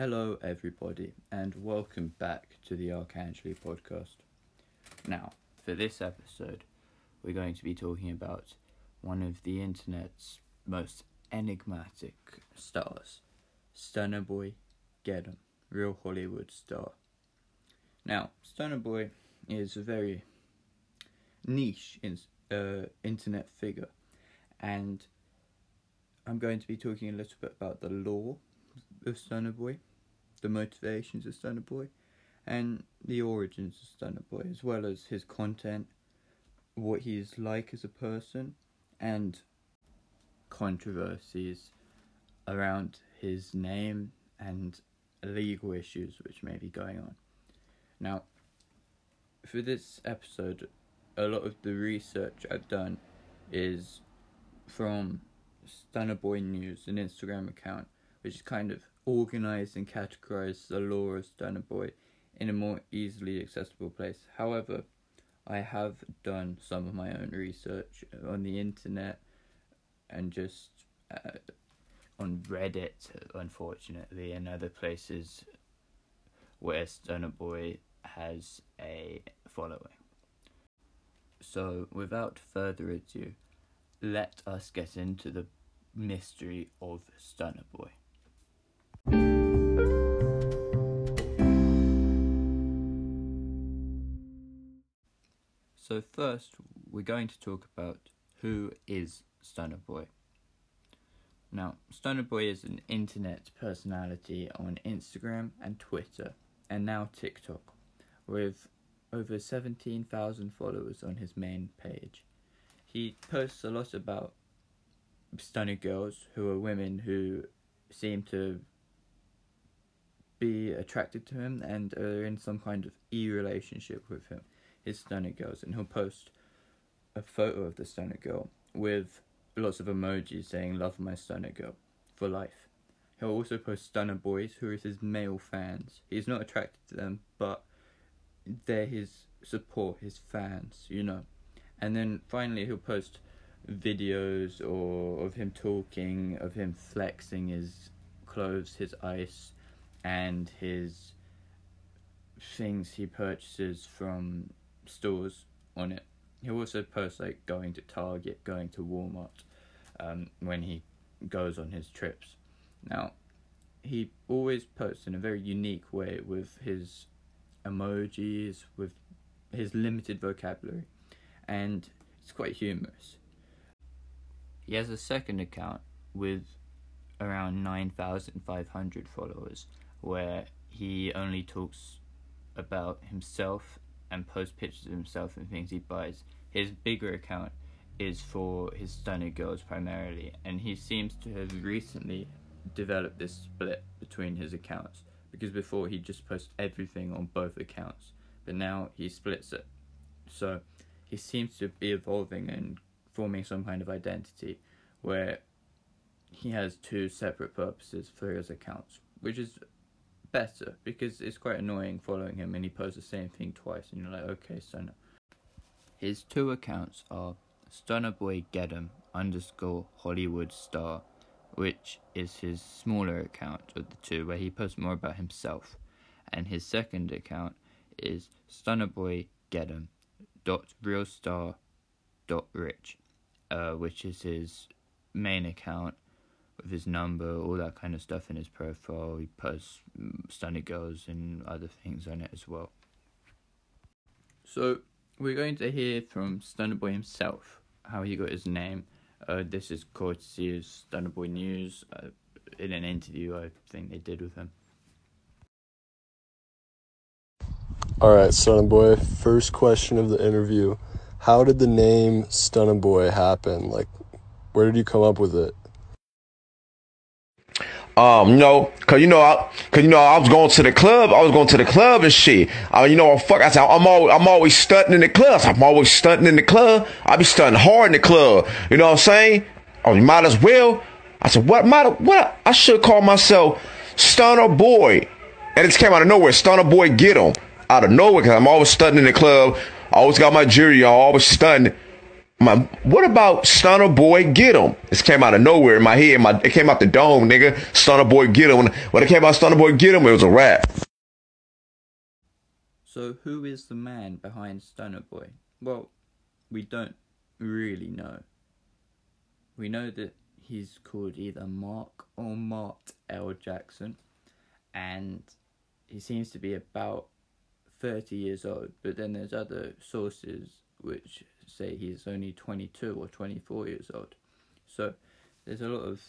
Hello, everybody, and welcome back to the Archangeli podcast. Now, for this episode, we're going to be talking about one of the internet's most enigmatic stars, Stunner Boy Gedem, real Hollywood star. Now, Stunner Boy is a very niche in, uh, internet figure, and I'm going to be talking a little bit about the lore of Stunner Boy, the motivations of Stunner Boy, and the origins of Stunner Boy, as well as his content, what he's like as a person, and controversies around his name and legal issues which may be going on. Now, for this episode, a lot of the research I've done is from Stunner Boy News, an Instagram account, which is kind of organized and categorize the lore of Boy in a more easily accessible place. However, I have done some of my own research on the internet and just uh, on Reddit, unfortunately, and other places where Stunner Boy has a following. So, without further ado, let us get into the mystery of Stunner Boy. So, first, we're going to talk about who is Stunner Boy. Now, Stunner Boy is an internet personality on Instagram and Twitter, and now TikTok, with over 17,000 followers on his main page. He posts a lot about stunner girls who are women who seem to be attracted to him and are in some kind of e relationship with him, his stunner girls, and he'll post a photo of the stunner girl with lots of emojis saying "Love my stunner girl" for life. He'll also post stunner boys who are his male fans. He's not attracted to them, but they're his support, his fans, you know. And then finally, he'll post videos or of him talking, of him flexing his clothes, his ice, and his things he purchases from stores on it. He'll also post like going to Target, going to Walmart um, when he goes on his trips. Now, he always posts in a very unique way with his emojis, with his limited vocabulary, and it's quite humorous. He has a second account with around 9,500 followers where he only talks about himself and posts pictures of himself and things he buys. His bigger account is for his stunner girls primarily, and he seems to have recently developed this split between his accounts because before he just posts everything on both accounts, but now he splits it. So he seems to be evolving and forming some kind of identity where he has two separate purposes for his accounts, which is better because it's quite annoying following him and he posts the same thing twice and you're like, okay, Stunner. His two accounts are Stunner Boy Gedem underscore Hollywood Star, which is his smaller account of the two where he posts more about himself, and his second account is Stunner Boy Gedem dot realstar dot rich, uh, which is his main account with his number, all that kind of stuff in his profile. He posts stunning girls and other things on it as well. So we're going to hear from Stunner Boy himself how he got his name. Uh, this is courtesy of Stunner Boy News uh, in an interview I think they did with him. All right, Stunner Boy. First question of the interview: How did the name Stunner Boy happen? Like, where did you come up with it? Um, no, cause you know, I, cause you know, I was going to the club. I was going to the club and shit. Uh, you know, fuck. I said, I'm always, I'm always stunting in the club. I'm always stunting in the club. I be stunting hard in the club. You know what I'm saying? Oh, you might as well. I said, what? Might what? I should call myself Stunner Boy, and it just came out of nowhere. Stunner Boy, get him out of nowhere. Cause I'm always stunting in the club. I always got my jewelry I Always stunting. My what about Stunner Boy Get Him? This came out of nowhere in my head. My it came out the dome, nigga. Stunner Boy Get 'em. When, when it came out Stunner Boy Get Him, it was a rap. So, who is the man behind Stunner Boy? Well, we don't really know. We know that he's called either Mark or Mart L. Jackson, and he seems to be about 30 years old, but then there's other sources which say he's only 22 or 24 years old. So, there's a lot of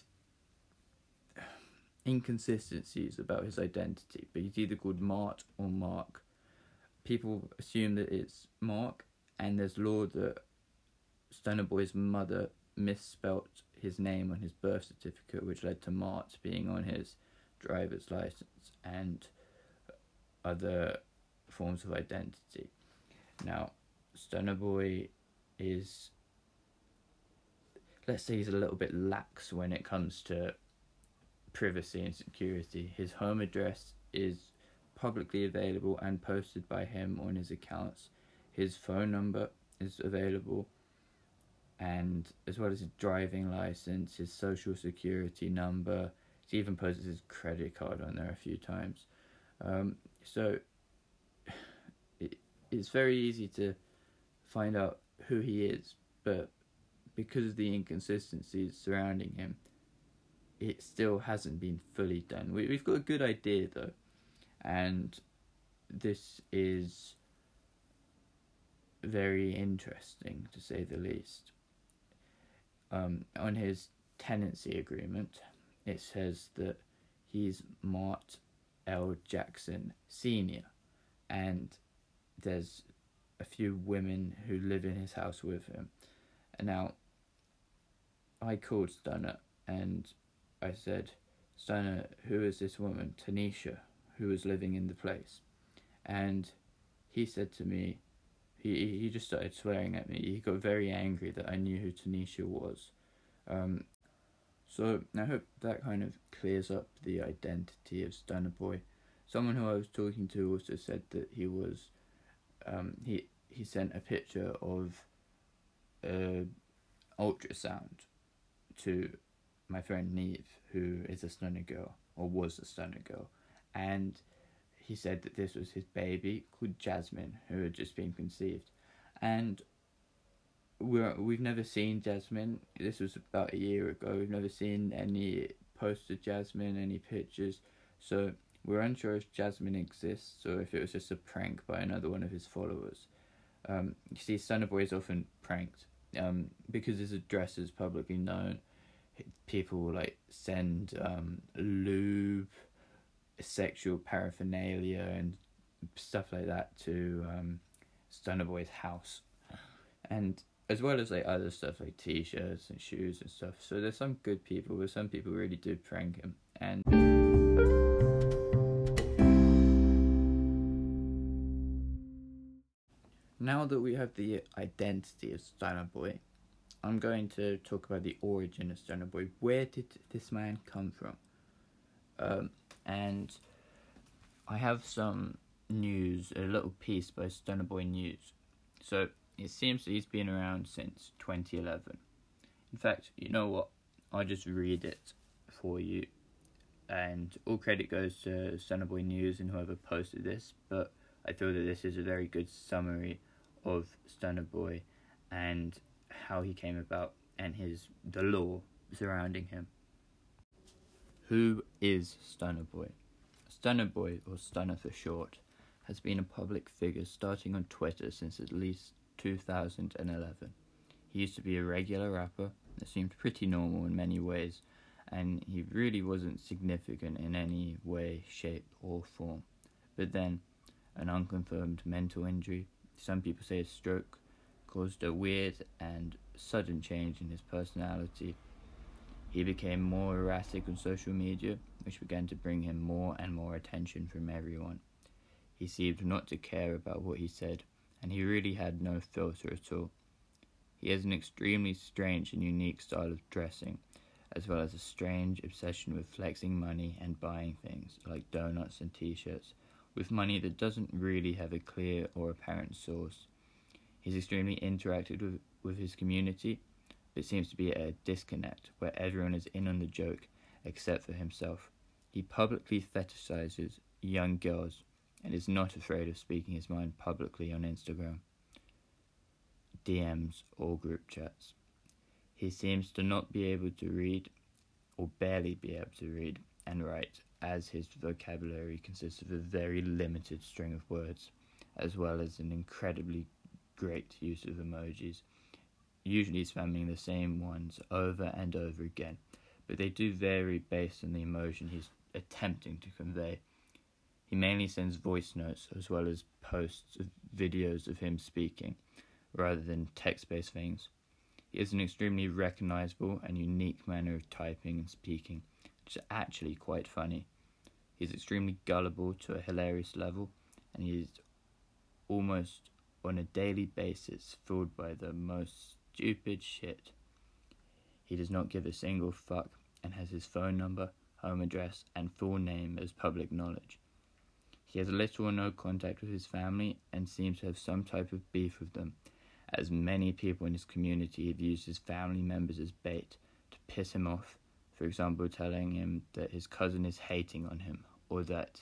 inconsistencies about his identity, but he's either called Mart or Mark people assume that it's Mark, and there's lore that Stunner Boy's mother misspelt his name on his birth certificate, which led to Mart being on his driver's license and other forms of identity. Now, Stunner Boy is, let's say, he's a little bit lax when it comes to privacy and security. His home address is publicly available and posted by him on his accounts. His phone number is available, and as well as his driving license, his social security number. He even posted his credit card on there a few times. Um, so it, it's very easy to find out who he is, but because of the inconsistencies surrounding him, it still hasn't been fully done. We, we've got a good idea though and this is very interesting to say the least. Um, on his tenancy agreement, it says that he's Mart L. Jackson Sr., and there's a few women who live in his house with him. And now, I called Stunner and I said, Stunner, who is this woman? Tanisha who was living in the place. And he said to me, he, he just started swearing at me. He got very angry that I knew who Tanisha was. Um, so I hope that kind of clears up the identity of Stunner Boy. Someone who I was talking to also said that he was, um, he he sent a picture of a ultrasound to my friend Neve, who is a stunner girl or was a stunner girl, and he said that this was his baby called Jasmine, who had just been conceived, and we're we've never seen Jasmine. This was about a year ago. We've never seen any posts of Jasmine, any pictures, so we're unsure if Jasmine exists or if it was just a prank by another one of his followers. Um, you see, Stunner Boy is often pranked um, because his address is publicly known. People will like send um, lube sexual paraphernalia and stuff like that to um, Stunner Boy's house, and as well as like other stuff like t-shirts and shoes and stuff. So there's some good people, but some people really do prank him. And now that we have the identity of Stunner Boy, I'm going to talk about the origin of Stunner Boy. Where did this man come from? Um, and I have some news, a little piece by Stunner Boy News. So it seems that he's been around since 2011. In fact, you know what? I'll just read it for you. And all credit goes to Stunner Boy News and whoever posted this, but I feel that this is a very good summary of Stunner Boy and how he came about and his the lore surrounding him. Who is Stunner Boy? Stunner Boy, or Stunner for short, has been a public figure starting on Twitter since at least 2011. He used to be a regular rapper that seemed pretty normal in many ways, and he really wasn't significant in any way, shape, or form. But then, an unconfirmed mental injury, some people say a stroke, caused a weird and sudden change in his personality he became more erratic on social media, which began to bring him more and more attention from everyone. He seemed not to care about what he said, and he really had no filter at all. He has an extremely strange and unique style of dressing, as well as a strange obsession with flexing money and buying things, like donuts and t shirts, with money that doesn't really have a clear or apparent source. He's extremely interactive with, with his community, but seems to be at a disconnect where everyone is in on the joke except for himself. He publicly fetishizes young girls and is not afraid of speaking his mind publicly on Instagram, DMs, or group chats. He seems to not be able to read, or barely be able to read and write, as his vocabulary consists of a very limited string of words, as well as an incredibly great use of emojis, usually spamming the same ones over and over again, but they do vary based on the emotion he's attempting to convey. He mainly sends voice notes as well as posts of videos of him speaking, rather than text based things. He has an extremely recognizable and unique manner of typing and speaking, is actually quite funny. He's extremely gullible to a hilarious level, and he is almost on a daily basis fooled by the most stupid shit. He does not give a single fuck and has his phone number, home address, and full name as public knowledge. He has little or no contact with his family and seems to have some type of beef with them, as many people in his community have used his family members as bait to piss him off, for example, telling him that his cousin is hating on him or that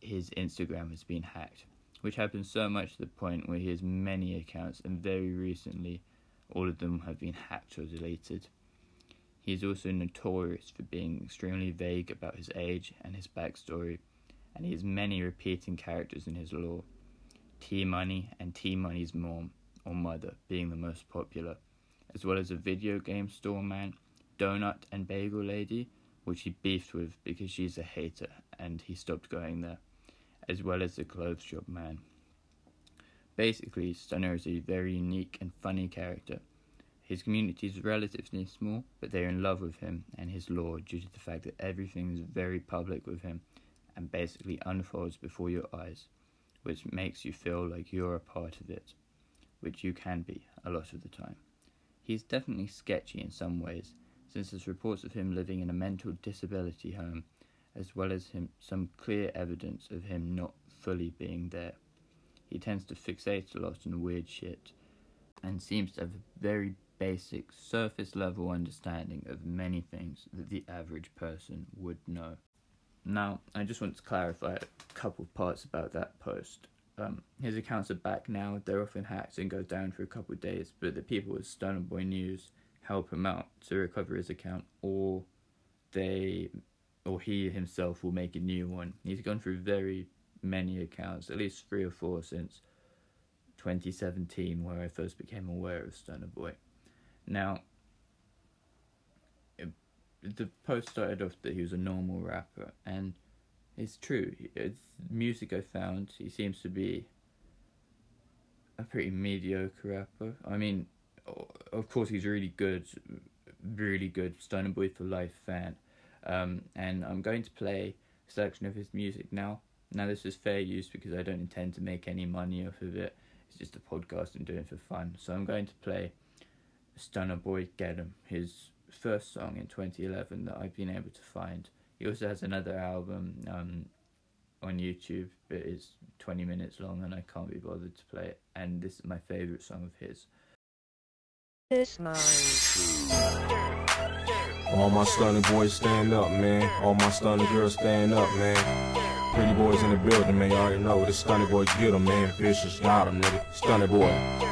his Instagram has been hacked, which happens so much to the point where he has many accounts and very recently all of them have been hacked or deleted. He is also notorious for being extremely vague about his age and his backstory, and he has many repeating characters in his lore. T Money and T Money's mom or mother being the most popular, as well as a video game store man, Donut and Bagel Lady, which he beefed with because she's a hater and he stopped going there, as well as the clothes shop man. Basically, Stunner is a very unique and funny character. His community is relatively small, but they're in love with him and his lore due to the fact that everything is very public with him and basically unfolds before your eyes, which makes you feel like you're a part of it, which you can be a lot of the time. He's definitely sketchy in some ways, since there's reports of him living in a mental disability home, as well as him some clear evidence of him not fully being there. He tends to fixate a lot on weird shit, and seems to have a very basic, surface level understanding of many things that the average person would know. Now, I just want to clarify a couple parts about that post. Um, his accounts are back now, they're often hacked and go down for a couple of days, but the people at Stunner Boy News help him out to recover his account, or they, or he himself will make a new one. He's gone through very many accounts, at least three or four since 2017, where I first became aware of Stunner Boy. Now, the post started off that he was a normal rapper, and it's true. It's music I found. He seems to be a pretty mediocre rapper. I mean, of course, he's really good, really good Stunner Boy for Life fan. Um, and I'm going to play a selection of his music now. Now, this is fair use because I don't intend to make any money off of it. It's just a podcast I'm doing for fun. So I'm going to play Stunner Boy Get 'em, his first song in 2011 that I've been able to find. He also has another album um, on YouTube, but it's 20 minutes long and I can't be bothered to play it. And this is my favourite song of his. This mine. All my stunning boys stand up, man. All my stunning girls stand up, man. Pretty boys in the building, man. You already know this stunning boy get 'em, man. Vicious got 'em, nigga. Stunning boy.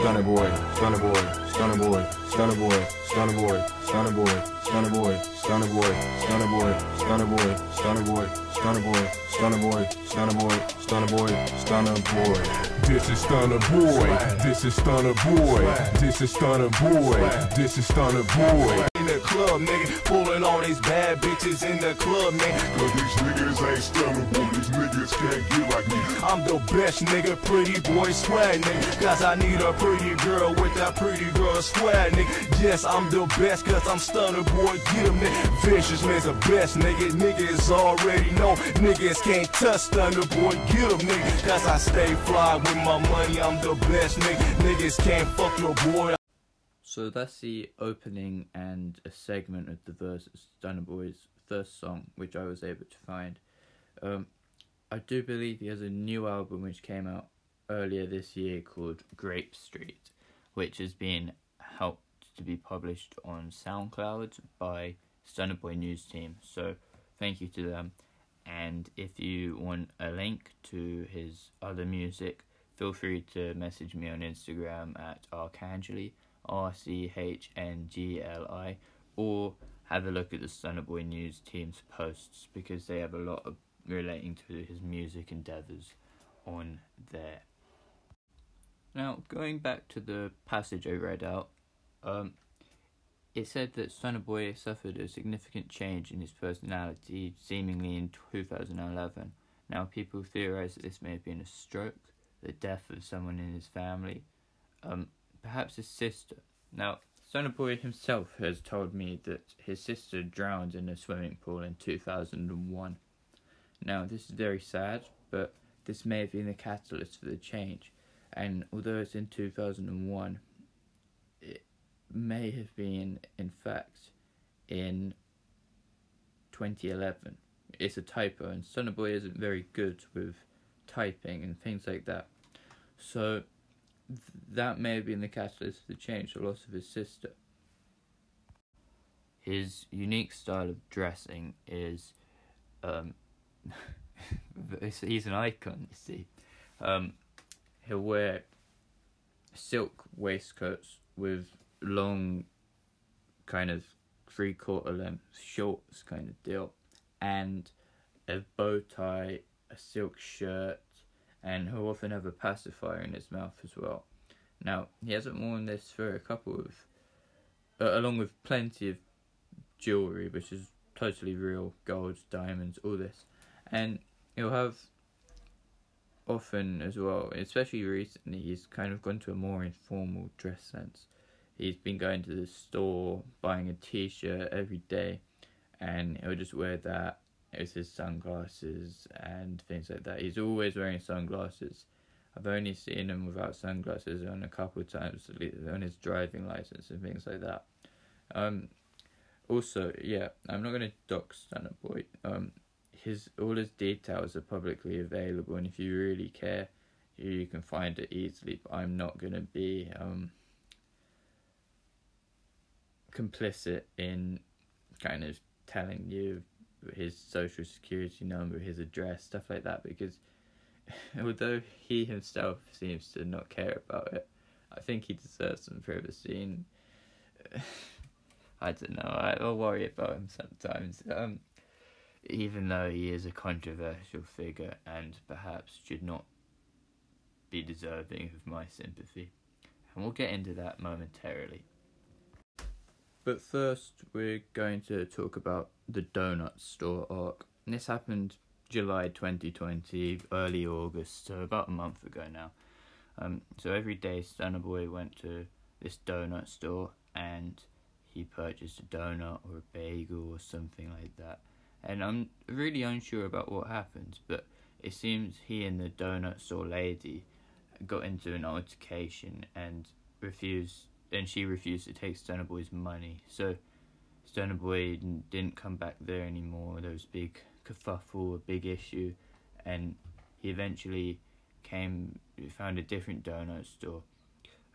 Stunner boy, stunner boy, stunner boy, stunner boy, stunner boy, stunner boy, stunner boy, stunner boy, stunner boy, stunner boy, stunner boy, stunner boy, stunner boy, stunner boy, stunner boy, stunner boy. This is stunner boy. This is stunner boy. This is stunner boy. This is stunner boy. Club, nigga, pulling all these bad bitches in the club, man. Cause these niggas ain't stunning, boy. These niggas can't get like me. I'm the best nigga, pretty boy swag nigga. Cause I need a pretty girl with that pretty girl swag nigga. Yes, I'm the best cause I'm stunner boy, get him nigga. Vicious man's the best nigga. Niggas already know. Niggas can't touch stunner boy, get him nigga. Cause I stay fly with my money, I'm the best nigga. Niggas can't fuck your boy. So that's the opening and a segment of the verse of Stunner Boy's first song, which I was able to find. Um, I do believe he has a new album which came out earlier this year called Grape Street, which has been helped to be published on SoundCloud by Stunner Boy News Team. So thank you to them. And if you want a link to his other music, feel free to message me on Instagram at Archangeli, R C H N G L I, or have a look at the Stunner Boy News team's posts because they have a lot of relating to his music endeavours on there. Now, going back to the passage I read out, um, it said that Stunner Boy suffered a significant change in his personality, seemingly in 2011. Now, people theorize that this may have been a stroke, the death of someone in his family, um, perhaps his sister. Now, Boy himself has told me that his sister drowned in a swimming pool in 2001. Now, this is very sad, but this may have been the catalyst for the change. And although it's in 2001, it may have been, in fact, in 2011. It's a typo, and Stunner Boy isn't very good with typing and things like that. So, that may have been the catalyst for the change, the loss of his sister. His unique style of dressing is, um, he's an icon, you see. Um, he'll wear silk waistcoats with long, kind of three quarter length shorts, kind of deal, and a bow tie, a silk shirt, and he'll often have a pacifier in his mouth as well. Now, he hasn't worn this for a couple of, uh, along with plenty of jewellery, which is totally real gold, diamonds, all this. And he'll have often as well, especially recently, he's kind of gone to a more informal dress sense. He's been going to the store, buying a t shirt every day, and he'll just wear that with his sunglasses and things like that. He's always wearing sunglasses. I've only seen him without sunglasses on a couple of times on his driving license and things like that. Um, also, yeah, I'm not gonna dox Stunner Boy. Um, his all his details are publicly available, and if you really care, you can find it easily. But I'm not gonna be um complicit in kind of telling you his social security number, his address, stuff like that, because although he himself seems to not care about it, I think he deserves some privacy. And I don't know. I, worry about him sometimes. Um, even though he is a controversial figure and perhaps should not be deserving of my sympathy. And we'll get into that momentarily. But first, we're going to talk about the donut store arc. And this happened July 2020, early August, so about a month ago now. Um, so every day, Stunner Boy went to this donut store and he purchased a donut or a bagel or something like that. And I'm really unsure about what happened, but it seems he and the donut store lady got into an altercation and refused, and she refused to take Stunner Boy's money. So Stunner Boy didn't come back there anymore. There was big kerfuffle, a big issue, and he eventually came found a different donut store.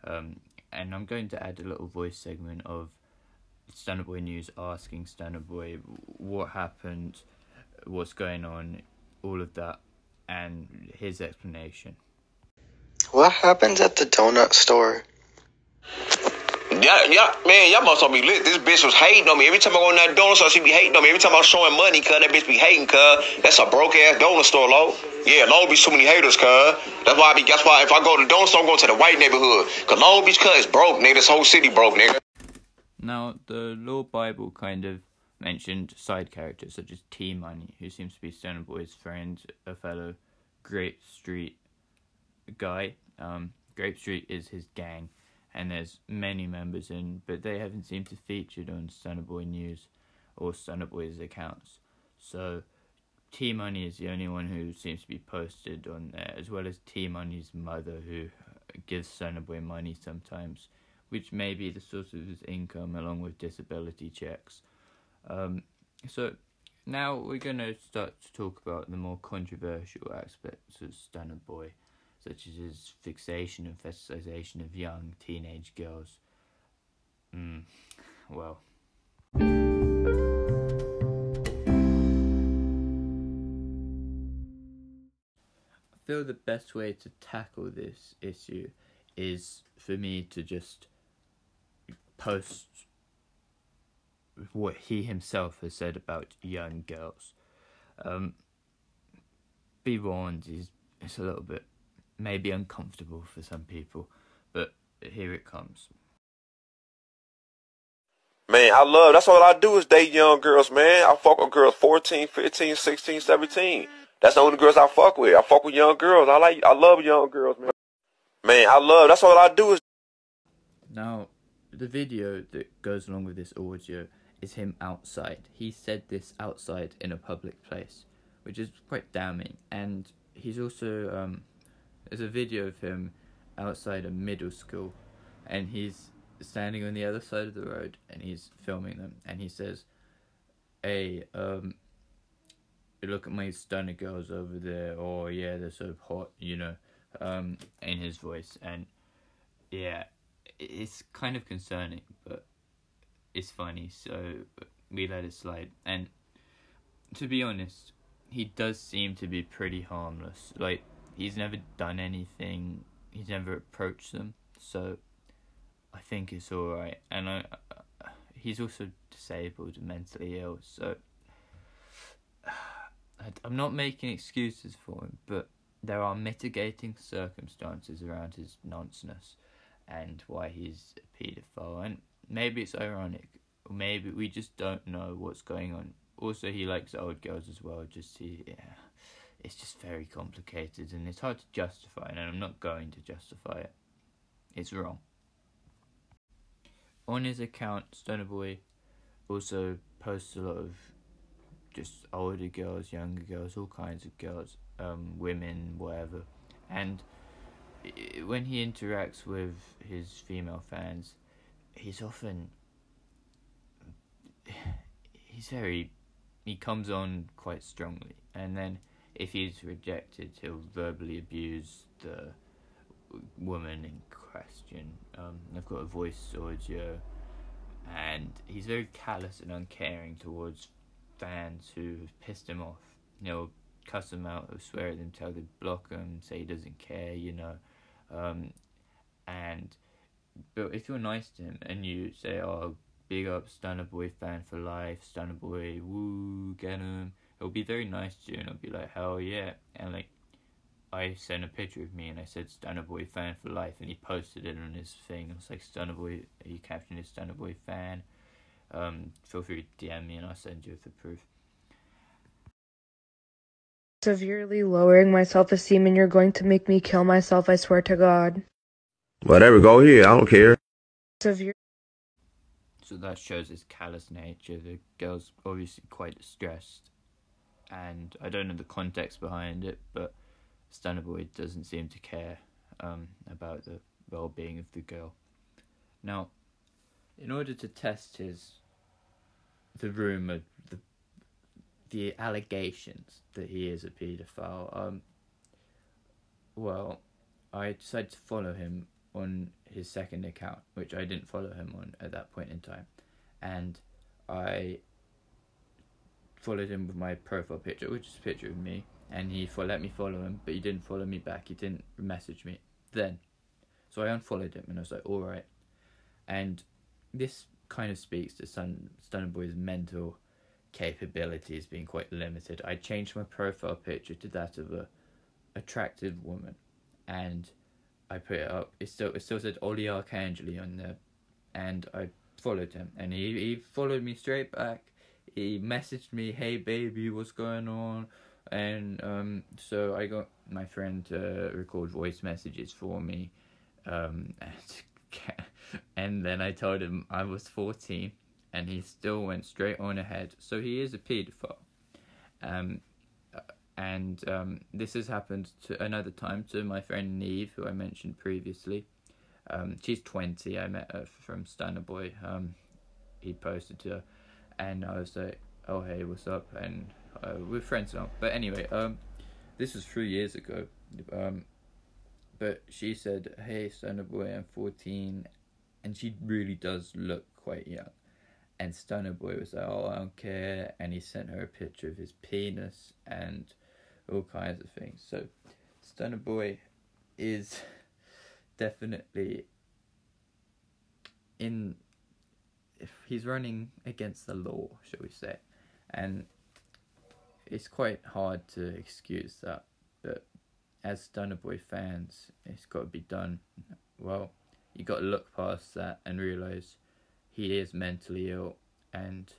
Um, and I'm going to add a little voice segment of Stunner Boy News asking Stunner Boy what happened, what's going on, all of that, and his explanation. What happens at the donut store? Yeah, yeah, man, y'all must all be lit. This bitch was hating on me. Every time I go in that donut store, she be hating on me. Every time I was showing money, cuz that bitch be hating, cuz. That's a broke ass donut store, low. Yeah, Long Beach too many haters, cuz. That's why I be, that's why if I go to the donut store, I'm going to the white neighborhood. Cuz Long Beach, cuz, is broke, nigga. This whole city broke, nigga. Now, the Lore Bible kind of mentioned side characters such as T Money, who seems to be Stunner Boy's friend, a fellow Grape Street guy. Um, Grape Street is his gang, and there's many members in, but they haven't seemed to featured on Stunner Boy News or Stunner Boy's accounts. So, T Money is the only one who seems to be posted on there, as well as T Money's mother, who gives Stunner Boy money sometimes which may be the source of his income along with disability checks. Um, so now we're going to start to talk about the more controversial aspects of Stunner Boy. Such as his fixation and fetishization of young teenage girls. Mm, well. I feel the best way to tackle this issue is for me to just post what he himself has said about young girls. Um, be warned, is it's a little bit maybe uncomfortable for some people, but here it comes. Man, I love, that's all I do is date young girls, man. I fuck with girls 14, 15, 16, 17. That's the only girls I fuck with. I fuck with young girls. I like, I love young girls, man. Man, I love, that's all I do is Now, the video that goes along with this audio is him outside. He said this outside in a public place, which is quite damning. And he's also um, there's a video of him outside a middle school, and he's standing on the other side of the road and he's filming them. And he says, "Hey, um, look at my stunner girls over there. Oh yeah, they're so hot, you know." Um, in his voice, and yeah, it's kind of concerning, but it's funny, so we let it slide. And to be honest, he does seem to be pretty harmless. Like he's never done anything. He's never approached them, so I think it's all right. And I, uh, he's also disabled and mentally ill, so I'm not making excuses for him, but there are mitigating circumstances around his nonsense and why he's a paedophile. And maybe it's ironic, or maybe we just don't know what's going on. Also, he likes old girls as well. Just he, yeah, it's just very complicated and it's hard to justify. And I'm not going to justify it. It's wrong. On his account, Stunner Boy also posts a lot of just older girls, younger girls, all kinds of girls, um, women, whatever. And when he interacts with his female fans, he's often he's very he comes on quite strongly, and then if he's rejected, he'll verbally abuse the woman in question. Um, I've got a voice audio, and he's very callous and uncaring towards fans who have pissed him off. He'll cuss them out, he'll swear at them, tell them to block them, say he doesn't care, you know. Um, and but if you're nice to him and you say, "Oh, big up Stunner Boy fan for life, Stunner Boy, woo, get him," he'll be very nice to you and he'll be like, "Hell yeah!" And like, I sent a picture of me and I said Stunner Boy fan for life, and he posted it on his thing. It was like Stunner Boy, he captioned it Stunner Boy fan. Um, feel free to DM me and I'll send you the proof. Severely lowering my self esteem, and you're going to make me kill myself, I swear to God. Whatever, go here, I don't care. Severe. So that shows his callous nature. The girl's obviously quite distressed, and I don't know the context behind it, but Stunner doesn't seem to care um, about the well-being of the girl. Now, in order to test his the rumor, the the allegations that he is a paedophile, um, well, I decided to follow him on his second account, which I didn't follow him on at that point in time, and I followed him with my profile picture, which is a picture of me, and he fo- let me follow him, but he didn't follow me back. He didn't message me then, so I unfollowed him, and I was like, all right, and this kind of speaks to Sun Stunner Boy's mental capabilities being quite limited. I changed my profile picture to that of a attractive woman, and I put it up. It still it still said Oli Arcangeli on there, and I followed him, and he he followed me straight back. He messaged me, "Hey baby, what's going on?" And um, so I got my friend to record voice messages for me, um, and, and then I told him I was fourteen, and he still went straight on ahead. So he is a paedophile. Um, and um, this has happened to another time to my friend Neve, who I mentioned previously. Um, she's 20. I met her from Stunner Boy. Um, he posted to her, and I was like, "Oh hey, what's up?" And uh, we're friends now. But anyway, um, this was three years ago. Um, but she said, "Hey, Stunner Boy, I'm 14," and she really does look quite young. And Stunner Boy was like, "Oh, I don't care," and he sent her a picture of his penis and all kinds of things. So, Stunner Boy is definitely in. If he's running against the law, shall we say, and it's quite hard to excuse that, but as Stunner Boy fans, it's got to be done. Well, you got to look past that and realize he is mentally ill, and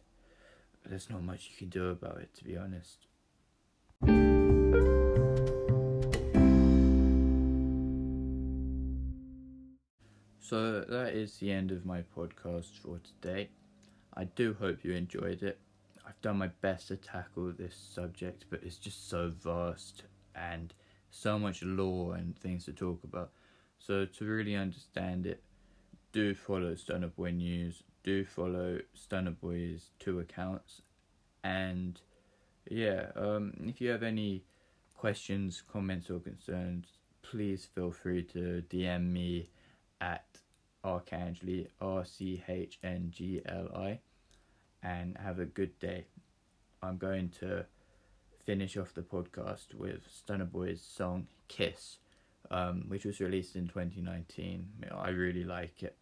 there's not much you can do about it, to be honest. So that is the end of my podcast for today. I do hope you enjoyed it. I've done my best to tackle this subject, but it's just so vast and so much lore and things to talk about. So to really understand it, do follow Stunner Boy News, do follow Stunner Boy's two accounts, and yeah, um, if you have any questions, comments, or concerns, please feel free to DM me at Archangeli, R C H N G L I, and have a good day. I'm going to finish off the podcast with Stunner Boy's song Kiss, um, which was released in 2019. I really like it.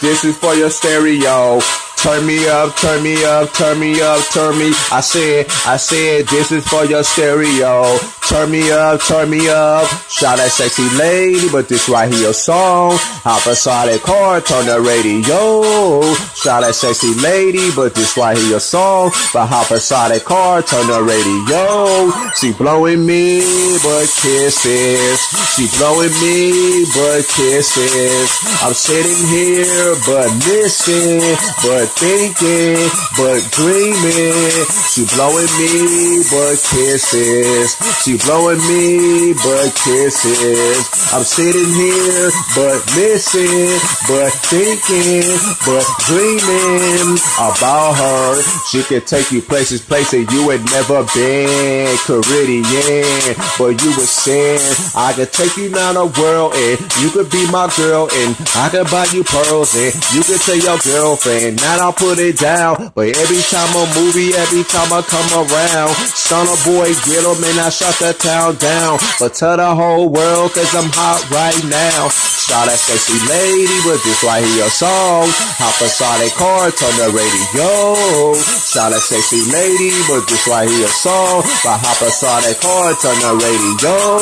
This is for your stereo. Turn me up, turn me up, turn me up, turn me. I said, I said, this is for your stereo. Turn me up, turn me up. Shout that sexy lady, but this right here song. Hop inside that car, turn the radio. Shout that sexy lady, but this right here song. But hop inside that car, turn the radio. She blowing me, but kisses. She blowing me, but kisses. I'm sitting here, but missing, but thinking, but dreaming. She blowing me, but kisses. She blowing me, but kisses. I'm sitting here, but missing, but thinking, but dreaming about her. She can take you places, places you had never been. Caribbean, but you were saying I could take you down the world and you could be my girl and I could buy you pearls and you could tell your girlfriend. Now I'll put it down, but every time a movie, every time I come around, son of boy, get 'em and I shut the town down. But tell the whole world, cause I'm hot right now. Shout that sexy lady, but this right here song. Hop a car, turn the radio. Shout that sexy lady, but this right here song. But hop a car, turn the radio.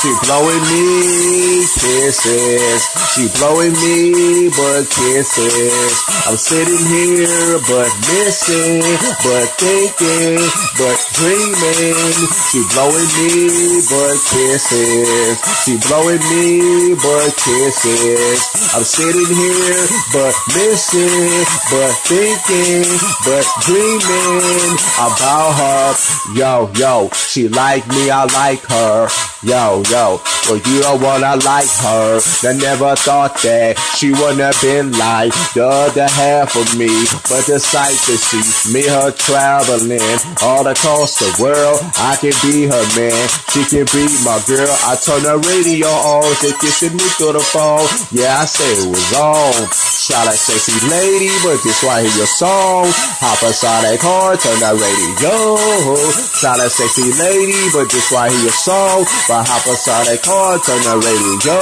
She blowing me kisses. She blowing me, but kisses. I'm sitting here, but missing, but thinking, but dreaming. She blowing me, but kisses. She blowing me, but kisses. I'm sitting here, but missing, but thinking, but dreaming about her. Yo, yo, she like me, I like her. Yo, yo, well you don't wanna like her. I never thought that she wouldn't have been like the other half of me. But the sight to see me, her traveling all across the world. I can be her man, she can be my girl. I turn the radio on, she kissing me through the phone. Yeah, I say it was on. Shout out sexy lady, but this right here your song. Hop inside that car, turn that radio. Shout out sexy lady, but this right here your song. But hop inside that car, turn that radio.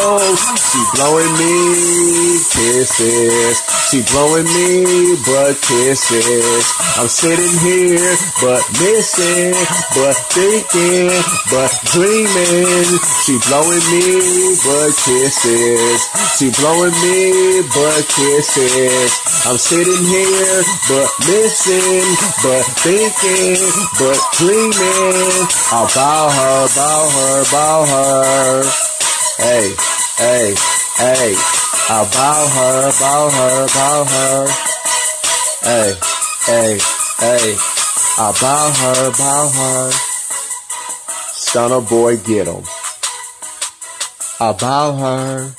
She blowing me kisses. She blowing me but kisses. I'm sitting here, but missing, but thinking, but dreaming. She blowing me but kisses. She blowing me but kisses. I'm sitting here, but missing, but thinking, but dreaming about her, about her, about her. Hey, hey, hey, about her, about her, about her. Hey, hey, hey, about her, about her. Stunner boy, get 'em. About her,